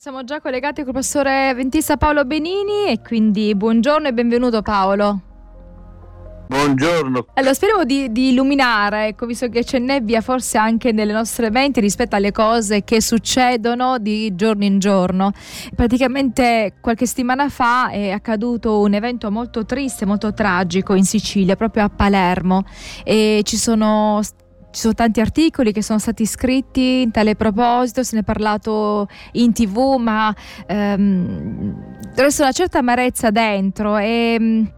Siamo già collegati col professore Ventista Paolo Benini e quindi buongiorno e benvenuto Paolo. Buongiorno. Allora, speriamo di, di, illuminare, ecco, visto che c'è nebbia forse anche nelle nostre menti rispetto alle cose che succedono di giorno in giorno. Praticamente qualche settimana fa è accaduto un evento molto triste, molto tragico in Sicilia, proprio a Palermo e ci sono ci sono tanti articoli che sono stati scritti in tale proposito, se ne è parlato in tv, ma ehm, resta una certa amarezza dentro e ehm,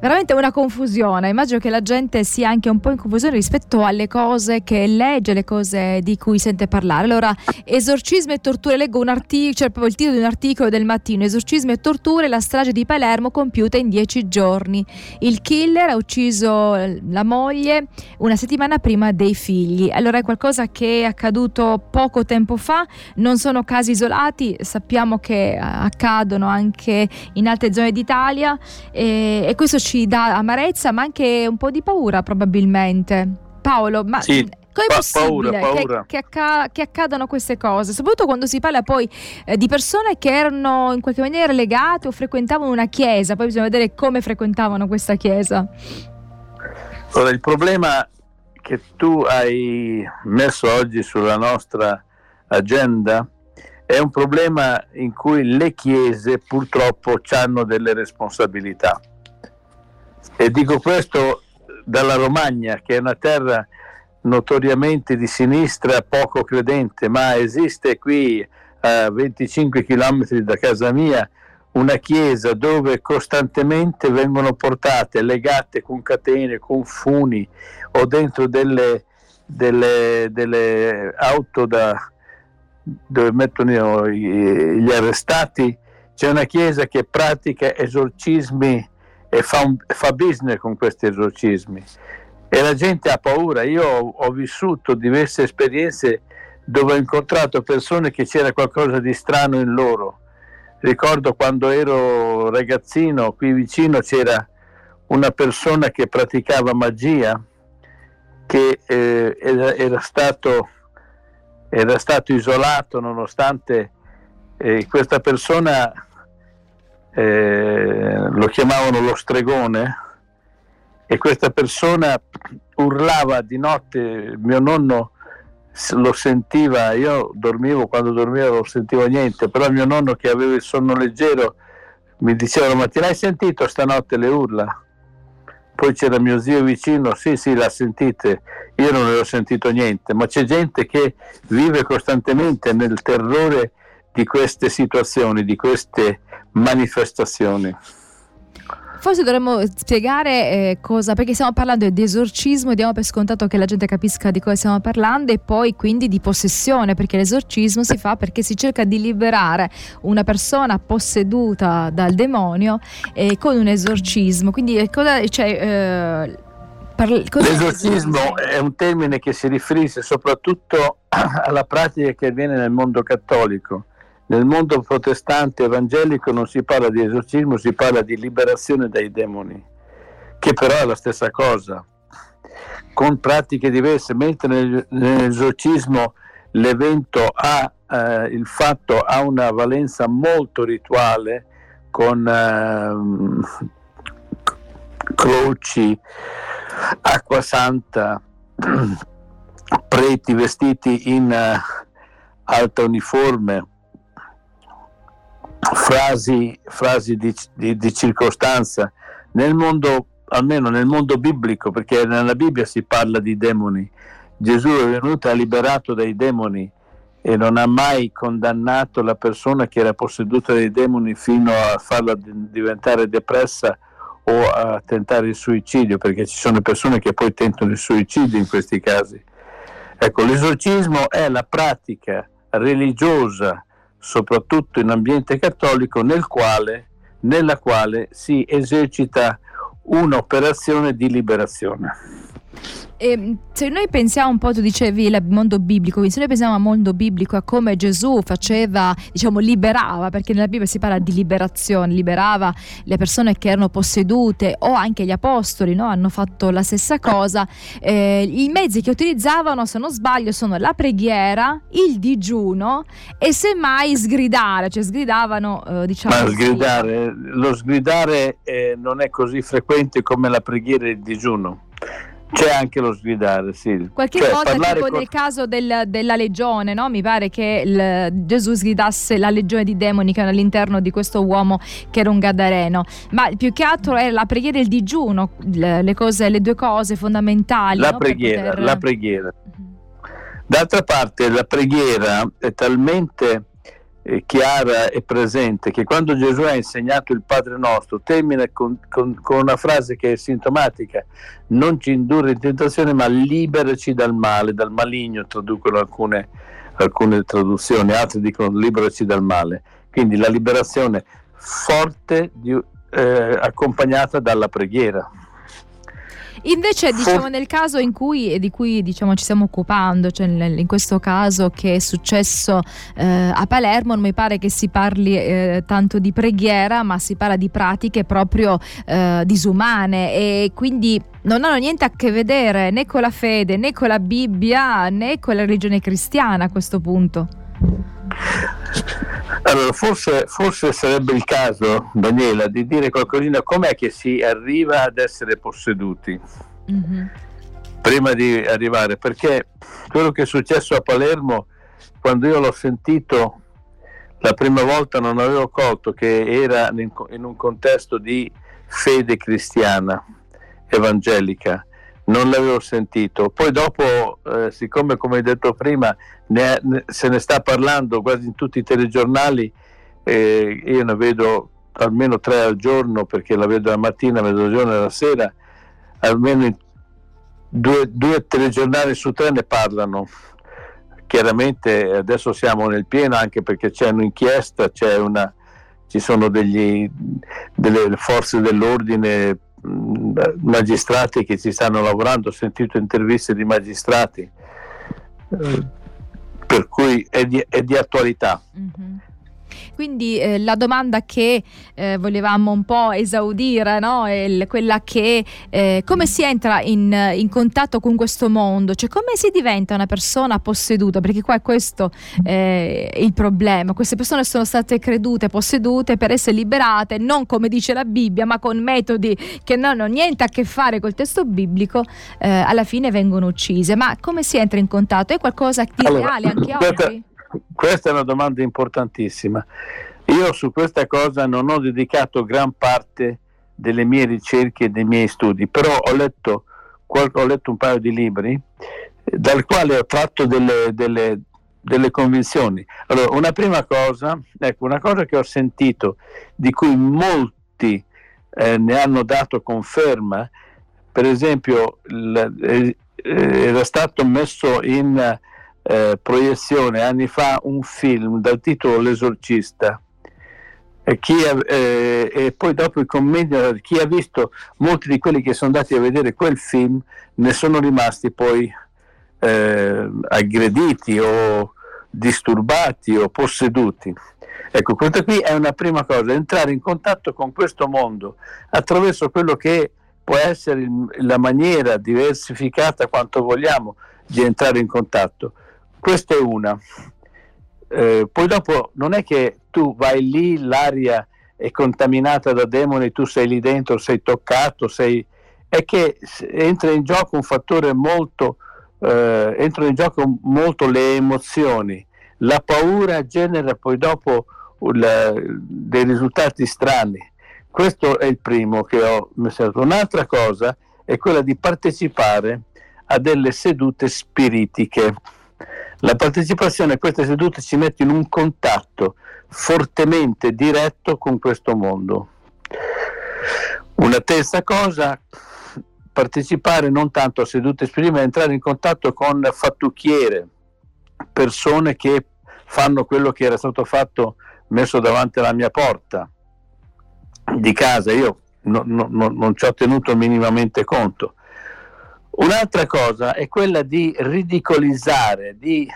veramente una confusione. Immagino che la gente sia anche un po' in confusione rispetto alle cose che legge, alle cose di cui sente parlare. Allora, esorcismo e torture, leggo un articolo, cioè proprio il titolo di un articolo del mattino, esorcismo e torture, la strage di Palermo compiuta in dieci giorni. Il killer ha ucciso la moglie una settimana prima dei figli. Allora è qualcosa che è accaduto poco tempo fa, non sono casi isolati, sappiamo che accadono anche in altre zone d'Italia e, e questo ci ci dà amarezza ma anche un po' di paura probabilmente. Paolo, ma sì, come è possibile paura, paura. Che, che, acca- che, accadano queste cose? Soprattutto quando si parla poi eh, di persone che erano in qualche maniera legate o frequentavano una chiesa, poi bisogna vedere come frequentavano questa chiesa. Allora, il problema che tu hai messo oggi sulla nostra agenda è un problema in cui le chiese purtroppo hanno delle responsabilità. E dico questo dalla Romagna, che è una terra notoriamente di sinistra, poco credente, ma esiste qui a 25 km da casa mia una chiesa dove costantemente vengono portate, legate con catene, con funi o dentro delle, delle, delle auto da, dove mettono gli arrestati, c'è una chiesa che pratica esorcismi e fa, un, fa business con questi esorcismi e la gente ha paura. Io ho, ho, vissuto diverse esperienze dove ho incontrato persone che c'era qualcosa di strano in loro. Ricordo quando ero ragazzino, qui vicino c'era una persona che praticava magia, che eh, era, era, stato, era, stato, isolato nonostante eh, questa persona eh, lo chiamavano lo stregone e questa persona urlava di notte, mio nonno lo sentiva, io dormivo, quando dormivo non sentivo niente, però mio nonno che aveva il sonno leggero mi diceva la mattina hai sentito stanotte le urla? Poi c'era mio zio vicino, sì sì l'ha sentite, io non ne ho sentito niente, ma c'è gente che vive costantemente nel terrore di queste situazioni, di queste manifestazioni. Forse dovremmo spiegare eh, cosa, perché stiamo parlando di esorcismo, diamo per scontato che la gente capisca di cosa stiamo parlando e poi quindi di possessione, perché l'esorcismo si fa perché si cerca di liberare una persona posseduta dal demonio eh, con un esorcismo. Quindi eh, cosa, cioè, eh, parla, cosa L'esorcismo è un termine che si riferisce soprattutto alla pratica che avviene nel mondo cattolico nel mondo protestante evangelico non si parla di esorcismo, si parla di liberazione dai demoni, che però è la stessa cosa, con pratiche diverse, mentre nell'esorcismo l'evento ha eh, il fatto ha una valenza molto rituale con eh, croci, acqua santa, preti vestiti in uh, alta uniforme frasi, frasi di, di, di, circostanza nel mondo, almeno nel mondo biblico, perché nella Bibbia si parla di demoni. Gesù è venuto e ha liberato dai demoni e non ha mai condannato la persona che era posseduta dai demoni fino a farla diventare depressa o a tentare il suicidio, perché ci sono persone che poi tentano il suicidio in questi casi. Ecco, l'esorcismo è la pratica religiosa soprattutto in ambiente cattolico, nel quale, nella quale si esercita un'operazione di liberazione. E ehm, se noi pensiamo un po', tu dicevi il mondo biblico, se noi pensiamo al mondo biblico, a come Gesù faceva, diciamo, liberava, perché nella Bibbia si parla di liberazione, liberava le persone che erano possedute o anche gli apostoli no? hanno fatto la stessa cosa. Eh, I mezzi che utilizzavano, se non sbaglio, sono la preghiera, il digiuno e semmai sgridare, cioè sgridavano, eh, diciamo. Ma sgridare, lo sgridare eh, non è così frequente come la preghiera e il digiuno. C'è anche lo sgridare, sì. Qualche cioè, volta, tipo con... nel caso del, della legione, no? mi pare che il, Gesù sgridasse la legione di demoni che era all'interno di questo uomo che era un gadareno. Ma più che altro è la preghiera e il digiuno, le, le, cose, le due cose fondamentali. La no? preghiera, poter... la preghiera. D'altra parte la preghiera è talmente eh, chiara e presente che quando Gesù ha insegnato il Padre nostro termina con, con, con, una frase che è sintomatica non ci indurre in tentazione ma liberaci dal male, dal maligno traducono alcune, alcune traduzioni, altre dicono liberaci dal male quindi la liberazione forte di, eh, accompagnata dalla preghiera Invece, diciamo, nel caso in cui, di cui diciamo, ci stiamo occupando, cioè in questo caso che è successo eh, a Palermo, non mi pare che si parli eh, tanto di preghiera, ma si parla di pratiche proprio eh, disumane e quindi non hanno niente a che vedere né con la fede, né con la Bibbia, né con la religione cristiana a questo punto. Allora, forse, forse, sarebbe il caso, Daniela, di dire qualcosina. Com'è che si arriva ad essere posseduti? Mm-hmm. prima di arrivare, perché quello che è successo a Palermo, quando io l'ho sentito la prima volta non avevo colto che era in un contesto di fede cristiana, evangelica, non l'avevo sentito. Poi dopo, eh, siccome come hai detto prima, ne, ne, se ne sta parlando quasi in tutti i telegiornali, eh, io ne vedo almeno tre al giorno perché la vedo la mattina, mezzogiorno e la sera, almeno due, due telegiornali su tre ne parlano. Chiaramente adesso siamo nel pieno anche perché c'è un'inchiesta, c'è una, ci sono degli, delle forze dell'ordine magistrati che ci stanno lavorando, ho sentito interviste di magistrati, eh, per cui è di, è di attualità. Mm-hmm. Quindi eh, la domanda che eh, volevamo un po' esaudire no? è il, quella che eh, come si entra in, in, contatto con questo mondo, cioè come si diventa una persona posseduta, perché qua è questo eh, il problema, queste persone sono state credute, possedute per essere liberate, non come dice la Bibbia, ma con metodi che non hanno niente a che fare col testo biblico, eh, alla fine vengono uccise. Ma come si entra in contatto? È qualcosa di allora, reale anche oggi? Questa è una domanda importantissima. Io su questa cosa non ho dedicato gran parte delle mie ricerche e dei miei studi, però ho letto, ho letto un paio di libri eh, dal quale ho tratto delle, delle, delle convinzioni. Allora, una prima cosa, ecco, una cosa che ho sentito, di cui molti eh, ne hanno dato conferma, per esempio, l, eh, era stato messo in eh, proiezione anni fa un film dal titolo L'esorcista. E, chi eh, e poi dopo i commenti, chi ha visto molti di quelli che sono andati a vedere quel film ne sono rimasti poi eh, aggrediti o disturbati o posseduti. Ecco, questa qui è una prima cosa, entrare in contatto con questo mondo attraverso quello che può essere il, la maniera diversificata quanto vogliamo di entrare in contatto. Questa è una. Eh, poi dopo non è che tu vai lì, l'aria è contaminata da demoni, tu sei lì dentro, sei toccato, sei... è che entra in gioco un fattore molto, eh, entrano in gioco molto le emozioni. La paura genera poi dopo la, dei risultati strani. Questo è il primo che ho messato. Un'altra cosa è quella di partecipare a delle sedute spiritiche. La partecipazione a queste sedute ci mette in un contatto fortemente diretto con questo mondo. Una terza cosa, partecipare non tanto a sedute spirituali, ma entrare in contatto con fattucchiere, persone che fanno quello che era stato fatto messo davanti alla mia porta di casa. Io no, no, non ci ho tenuto minimamente conto Un'altra cosa è quella di ridicolizzare, di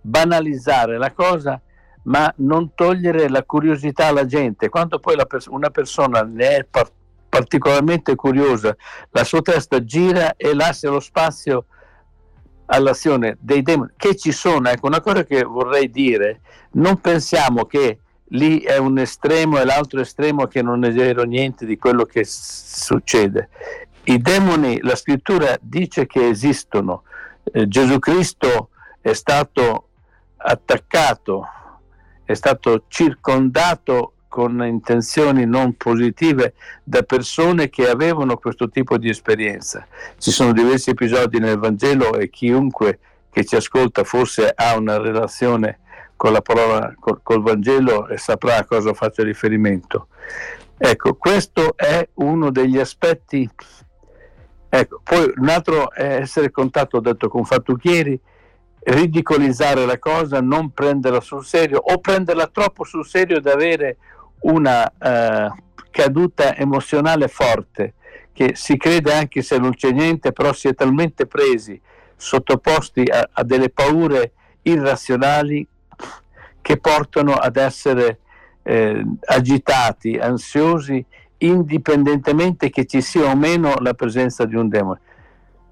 banalizzare la cosa, ma non togliere la curiosità alla gente. Quando poi pers- una persona ne è par- particolarmente curiosa, la sua testa gira e lascia lo spazio all'azione dei demoni che ci sono. Ecco, una cosa che vorrei dire, non pensiamo che lì è un estremo e l'altro estremo che non è vero niente di quello che s- succede. I demoni, la scrittura dice che esistono. Eh, Gesù Cristo è stato attaccato, è stato circondato con intenzioni non positive da persone che avevano questo tipo di esperienza. Ci sono diversi episodi nel Vangelo e chiunque che ci ascolta forse ha una relazione con la parola, col, col Vangelo e saprà a cosa faccio riferimento. Ecco, questo è uno degli aspetti. Ecco, poi un altro è essere contatto, ho detto, con fattucchieri, ridicolizzare la cosa, non prenderla sul serio o prenderla troppo sul serio ed avere una eh, caduta emozionale forte che si crede anche se non c'è niente, però si è talmente presi, sottoposti a, a delle paure irrazionali che portano ad essere eh, agitati, ansiosi, indipendentemente che ci sia o meno la presenza di un demone.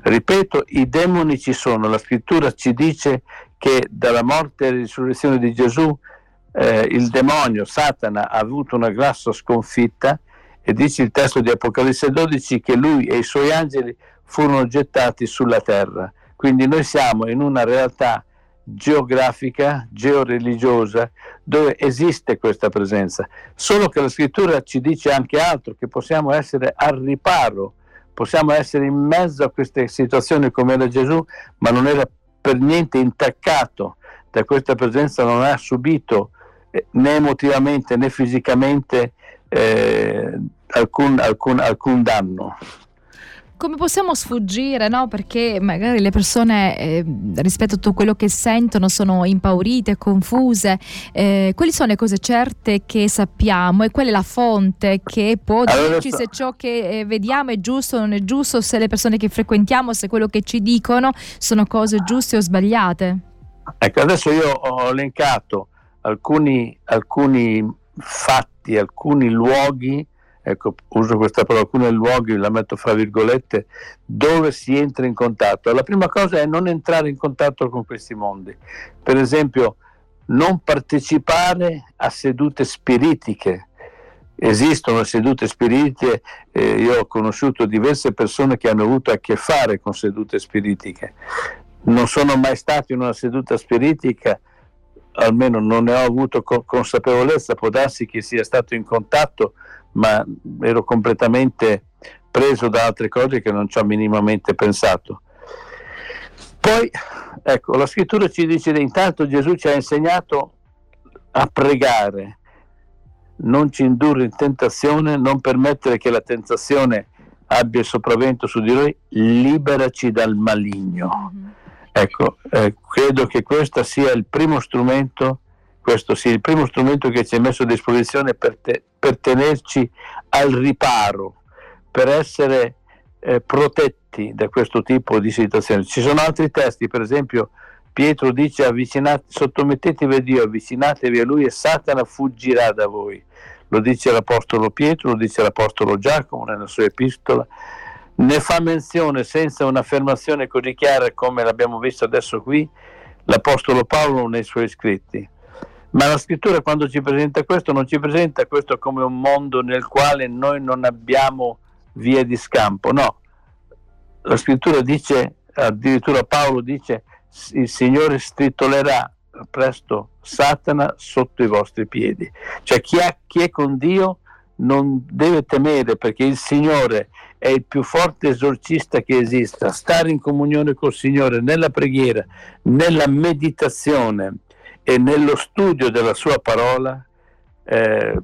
Ripeto, i demoni ci sono, la scrittura ci dice che dalla morte e risurrezione di Gesù eh, il demonio, Satana, ha avuto una grassa sconfitta e dice il testo di Apocalisse 12 che lui e i suoi angeli furono gettati sulla terra. Quindi noi siamo in una realtà geografica, georeligiosa, dove esiste questa presenza. Solo che la scrittura ci dice anche altro, che possiamo essere al riparo, possiamo essere in mezzo a queste situazioni come era Gesù, ma non era per niente intaccato da questa presenza, non ha subito eh, né emotivamente né fisicamente eh, alcun, alcun, alcun danno come possiamo sfuggire, no? Perché magari le persone eh, rispetto a tutto quello che sentono sono impaurite, confuse. Eh, quali sono le cose certe che sappiamo e qual è la fonte che può allora, dirci se ciò che eh, vediamo è giusto o non è giusto, se le persone che frequentiamo, se quello che ci dicono sono cose giuste o sbagliate? Ecco, adesso io ho elencato alcuni, alcuni fatti, alcuni luoghi, ecco, uso questa parola, alcuni luoghi, la metto fra virgolette, dove si entra in contatto. La prima cosa è non entrare in contatto con questi mondi. Per esempio, non partecipare a sedute spiritiche. Esistono sedute spiritiche, eh, io ho conosciuto diverse persone che hanno avuto a che fare con sedute spiritiche. Non sono mai stato in una seduta spiritica, almeno non ne ho avuto consapevolezza, può darsi che sia stato in contatto, ma ero completamente preso da altre cose che non ci ho minimamente pensato. Poi, ecco, la scrittura ci dice che intanto Gesù ci ha insegnato a pregare, non ci indurre in tentazione, non permettere che la tentazione abbia il sopravvento su di noi, liberaci dal maligno. Mm-hmm. Ecco, eh, credo che questo sia il primo strumento, questo sia il primo strumento che ci è messo a disposizione per, te, per tenerci al riparo, per essere eh, protetti da questo tipo di situazioni. Ci sono altri testi, per esempio Pietro dice sottomettetevi a Dio, avvicinatevi a Lui e Satana fuggirà da voi. Lo dice l'Apostolo Pietro, lo dice l'Apostolo Giacomo nella sua epistola ne fa menzione senza un'affermazione così chiara come l'abbiamo visto adesso qui l'Apostolo Paolo nei suoi scritti. Ma la scrittura quando ci presenta questo non ci presenta questo come un mondo nel quale noi non abbiamo via di scampo, no. La scrittura dice, addirittura Paolo dice, il Signore stritolerà presto Satana sotto i vostri piedi. Cioè chi, ha, chi è con Dio non deve temere perché il Signore è il più forte esorcista che esista. Stare in comunione col Signore nella preghiera, nella meditazione e nello studio della sua parola eh,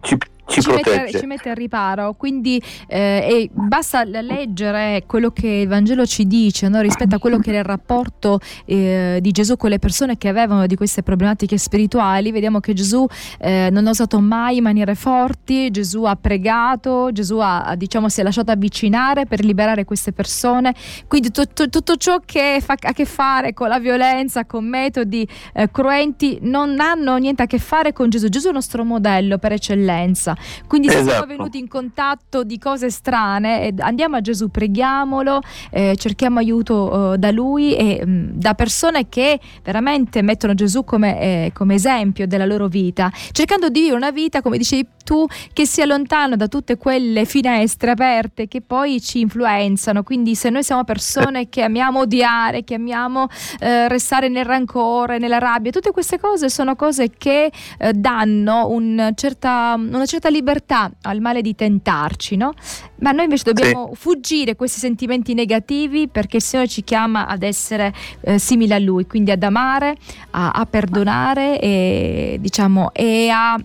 ci, ci, ci, mette, ci, mette, al riparo, quindi eh, basta leggere quello che il Vangelo ci dice no? rispetto a quello che era il rapporto eh, di Gesù con le persone che avevano di queste problematiche spirituali, vediamo che Gesù eh, non ha usato mai maniere forti, Gesù ha pregato, Gesù ha, diciamo, si è lasciato avvicinare per liberare queste persone, quindi t- t- tutto ciò che fa, ha a che fare con la violenza, con metodi eh, cruenti, non hanno niente a che fare con Gesù. Gesù è il nostro modello per eccellenza. Quindi se esatto. siamo venuti in contatto di cose strane, andiamo a Gesù, preghiamolo, eh, cerchiamo aiuto eh, da Lui e mh, mm, da persone che veramente mettono Gesù come, eh, come esempio della loro vita, cercando di vivere una vita, come dicevi tu, che sia lontano da tutte quelle finestre aperte che poi ci influenzano. Quindi se noi siamo persone che amiamo odiare, che amiamo eh, restare nel rancore, nella rabbia, tutte queste cose sono cose che eh, danno un certa, una certa libertà al male di tentarci, no? Ma noi invece dobbiamo sì. fuggire questi sentimenti negativi perché il Signore ci chiama ad essere eh, simili a Lui, quindi ad amare, a, a perdonare e, diciamo, e a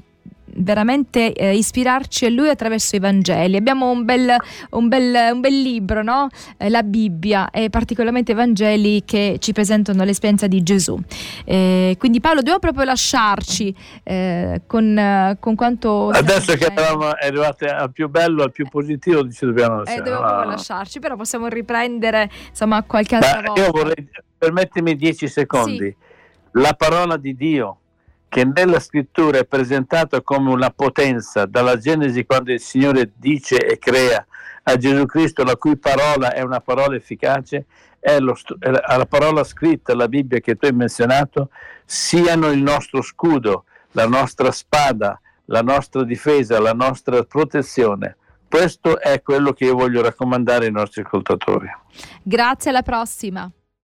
veramente eh, ispirarci a lui attraverso i Vangeli. Abbiamo un bel, un bel, un bel libro, no? eh, la Bibbia e particolarmente i Vangeli che ci presentano l'esperienza di Gesù. Eh, quindi Paolo dobbiamo proprio lasciarci eh, con, con, quanto... Adesso che eravamo arrivati al più bello, al più positivo, ci dobbiamo lasciare. Eh, dobbiamo proprio lasciarci, però possiamo riprendere insomma qualche altra Beh, volta. Io vorrei, permettimi dieci secondi, sì. la parola di Dio che nella scrittura è presentato come una potenza, dalla Genesi quando il Signore dice e crea a Gesù Cristo, la cui parola è una parola efficace, è, lo, è la parola scritta, la Bibbia che tu hai menzionato, siano il nostro scudo, la nostra spada, la nostra difesa, la nostra protezione. Questo è quello che io voglio raccomandare ai nostri ascoltatori. Grazie, alla prossima.